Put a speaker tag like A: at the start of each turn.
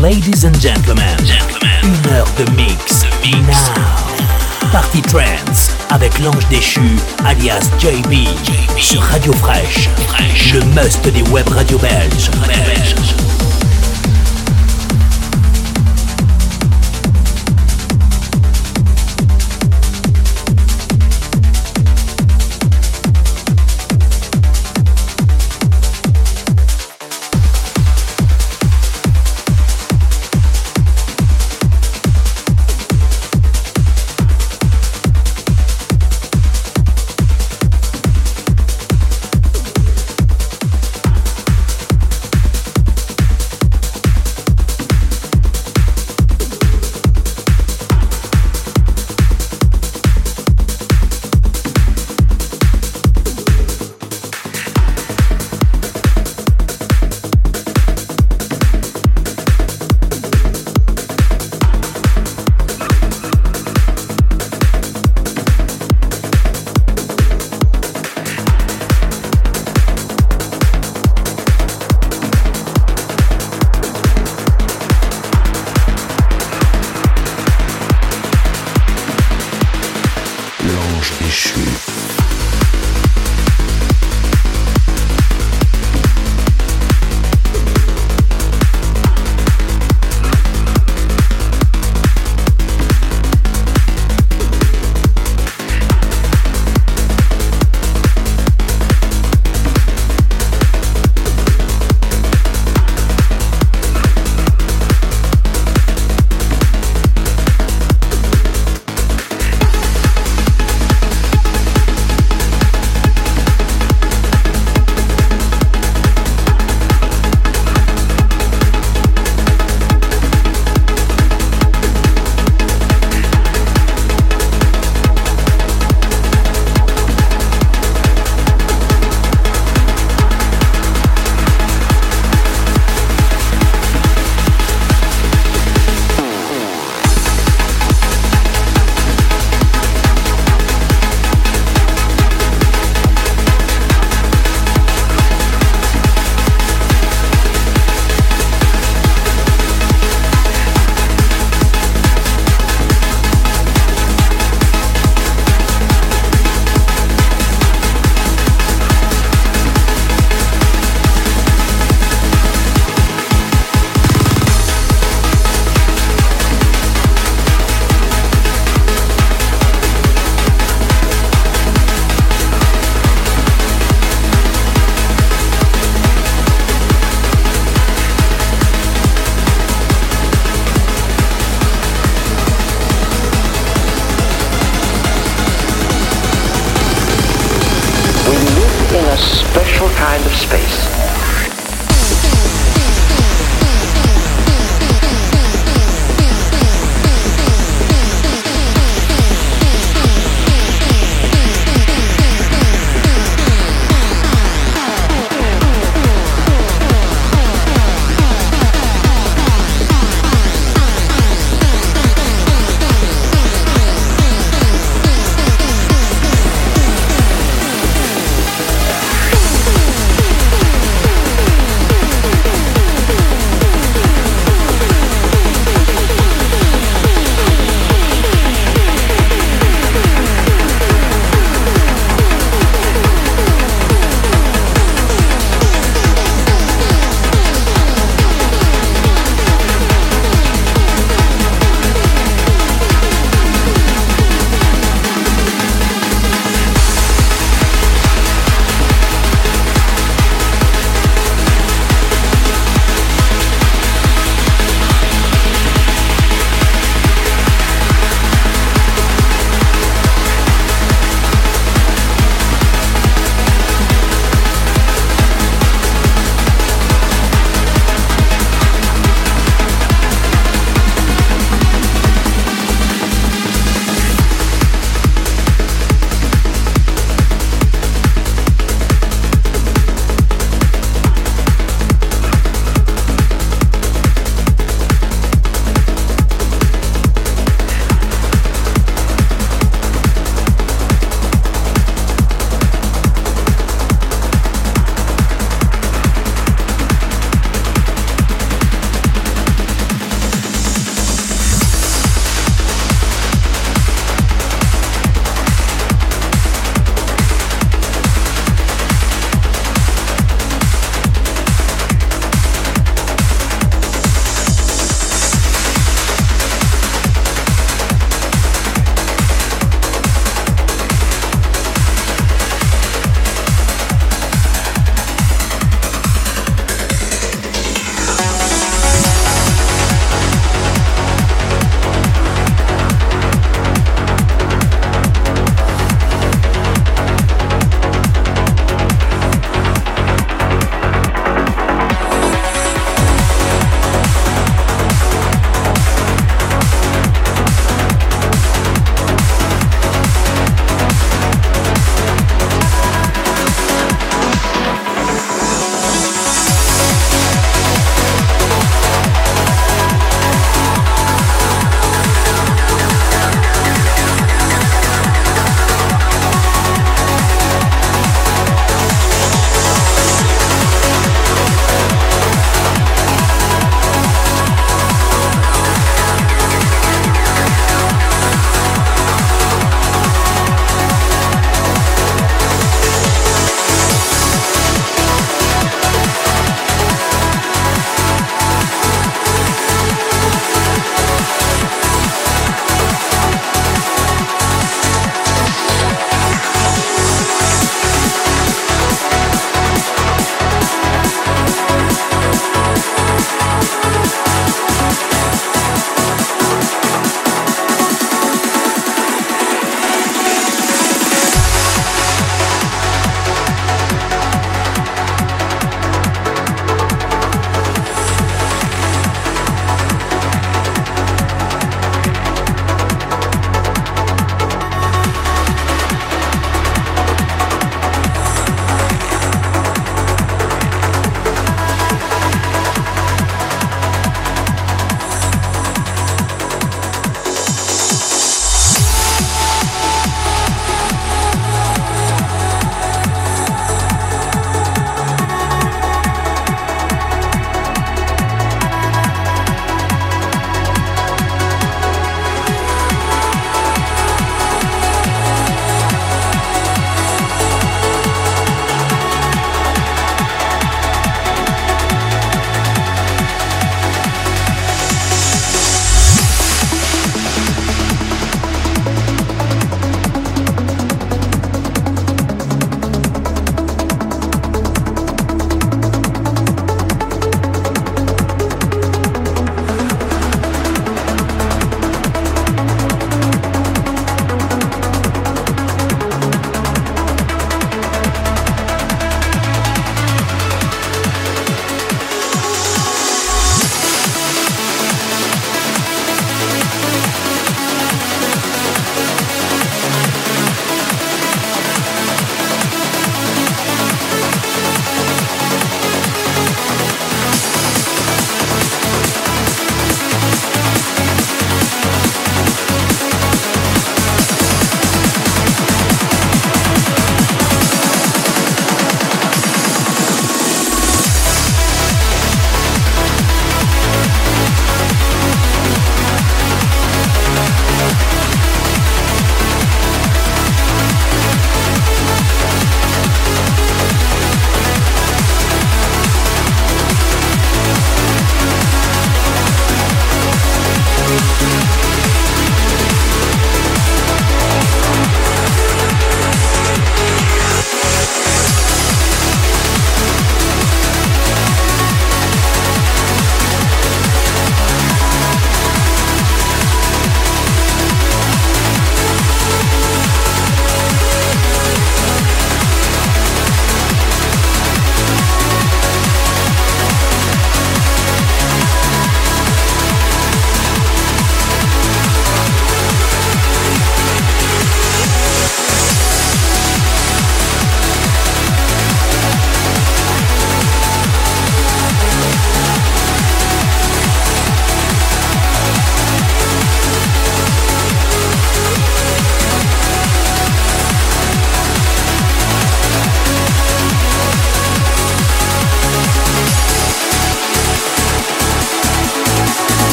A: Ladies and gentlemen, gentlemen, une heure de mix. Now. Party Trance avec l'ange déchu alias JB, sur Radio Fresh, le must des web radio belges.